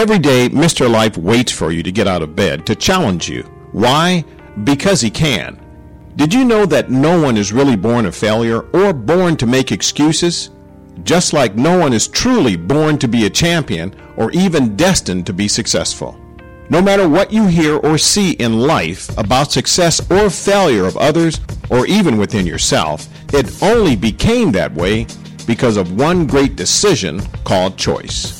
Every day, Mr. Life waits for you to get out of bed to challenge you. Why? Because he can. Did you know that no one is really born a failure or born to make excuses? Just like no one is truly born to be a champion or even destined to be successful. No matter what you hear or see in life about success or failure of others, or even within yourself, it only became that way because of one great decision called choice.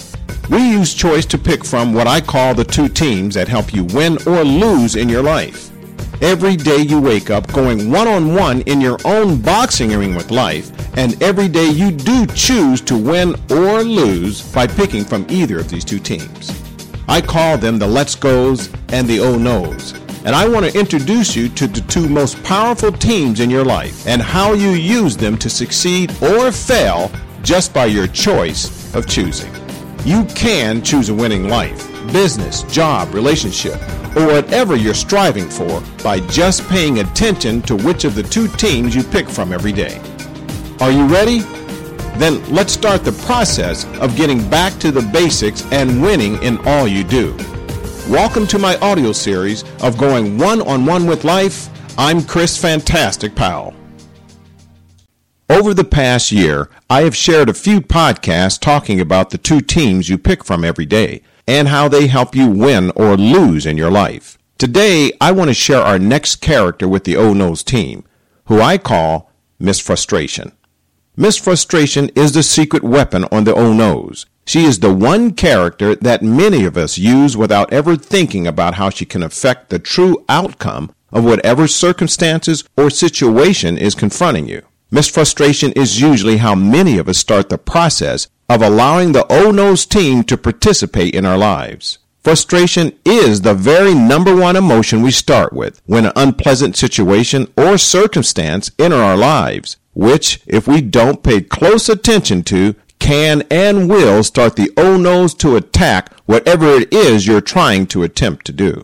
We use choice to pick from what I call the two teams that help you win or lose in your life. Every day you wake up going one on one in your own boxing ring with life, and every day you do choose to win or lose by picking from either of these two teams. I call them the Let's Goes and the Oh No's. And I want to introduce you to the two most powerful teams in your life and how you use them to succeed or fail just by your choice of choosing. You can choose a winning life, business, job, relationship, or whatever you're striving for by just paying attention to which of the two teams you pick from every day. Are you ready? Then let's start the process of getting back to the basics and winning in all you do. Welcome to my audio series of Going One on One with Life. I'm Chris Fantastic Powell. Over the past year, I have shared a few podcasts talking about the two teams you pick from every day and how they help you win or lose in your life. Today, I want to share our next character with the Oh No's team, who I call Miss Frustration. Miss Frustration is the secret weapon on the Oh No's. She is the one character that many of us use without ever thinking about how she can affect the true outcome of whatever circumstances or situation is confronting you. Miss Frustration is usually how many of us start the process of allowing the Oh No's team to participate in our lives. Frustration is the very number one emotion we start with when an unpleasant situation or circumstance enter our lives which, if we don't pay close attention to, can and will start the oh no's to attack whatever it is you're trying to attempt to do.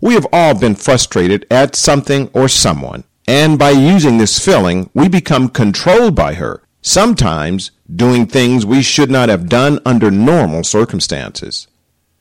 We have all been frustrated at something or someone, and by using this filling, we become controlled by her, sometimes doing things we should not have done under normal circumstances.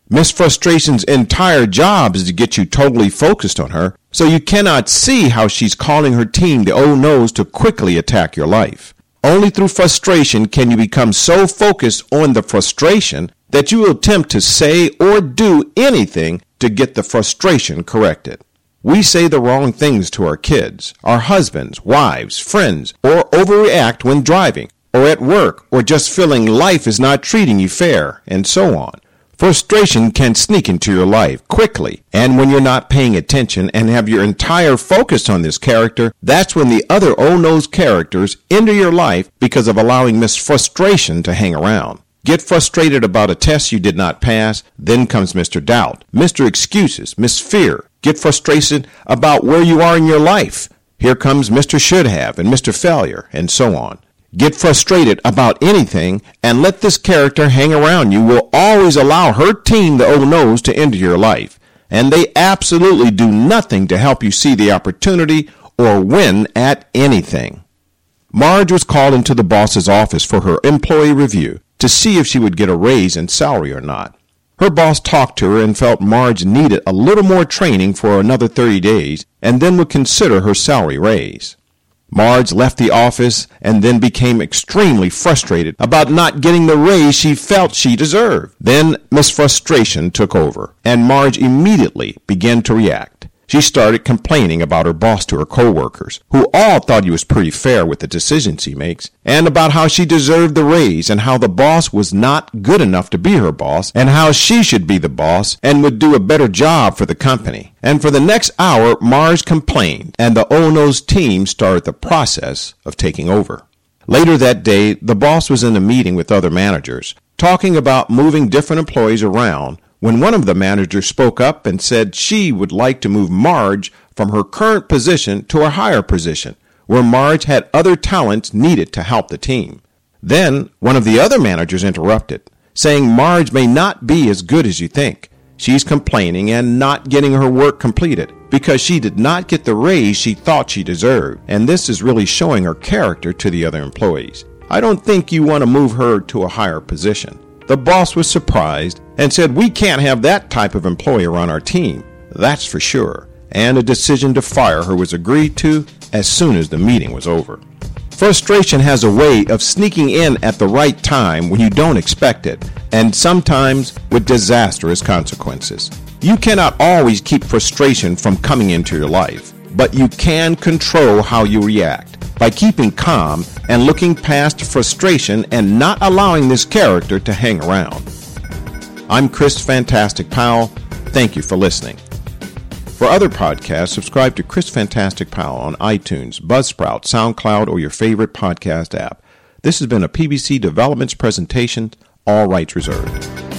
Miss Frustration's entire job is to get you totally focused on her, so you cannot see how she's calling her team the old nose to quickly attack your life. Only through frustration can you become so focused on the frustration that you will attempt to say or do anything to get the frustration corrected. We say the wrong things to our kids, our husbands, wives, friends, or overreact when driving, or at work, or just feeling life is not treating you fair, and so on. Frustration can sneak into your life quickly, and when you're not paying attention and have your entire focus on this character, that's when the other oh no's characters enter your life because of allowing Miss Frustration to hang around. Get frustrated about a test you did not pass, then comes Mr. Doubt, Mr. Excuses, Miss Fear. Get frustrated about where you are in your life. Here comes Mr. Should Have and Mr. Failure, and so on get frustrated about anything and let this character hang around you will always allow her team, the old No's, to enter your life. And they absolutely do nothing to help you see the opportunity or win at anything. Marge was called into the boss's office for her employee review to see if she would get a raise in salary or not. Her boss talked to her and felt Marge needed a little more training for another 30 days and then would consider her salary raise. Marge left the office and then became extremely frustrated about not getting the raise she felt she deserved. Then Miss Frustration took over, and Marge immediately began to react. She started complaining about her boss to her coworkers, who all thought he was pretty fair with the decisions he makes, and about how she deserved the raise and how the boss was not good enough to be her boss and how she should be the boss and would do a better job for the company. And for the next hour, Marge complained, and the Ono's team started the process of taking over. Later that day, the boss was in a meeting with other managers, talking about moving different employees around when one of the managers spoke up and said she would like to move Marge from her current position to a higher position, where Marge had other talents needed to help the team. Then one of the other managers interrupted, saying Marge may not be as good as you think. She's complaining and not getting her work completed because she did not get the raise she thought she deserved, and this is really showing her character to the other employees. I don't think you want to move her to a higher position. The boss was surprised and said, We can't have that type of employer on our team. That's for sure. And a decision to fire her was agreed to as soon as the meeting was over. Frustration has a way of sneaking in at the right time when you don't expect it, and sometimes with disastrous consequences. You cannot always keep frustration from coming into your life, but you can control how you react by keeping calm and looking past frustration and not allowing this character to hang around. I'm Chris Fantastic Powell. Thank you for listening. For other podcasts, subscribe to Chris Fantastic Powell on iTunes, Buzzsprout, SoundCloud, or your favorite podcast app. This has been a PBC Developments presentation, all rights reserved.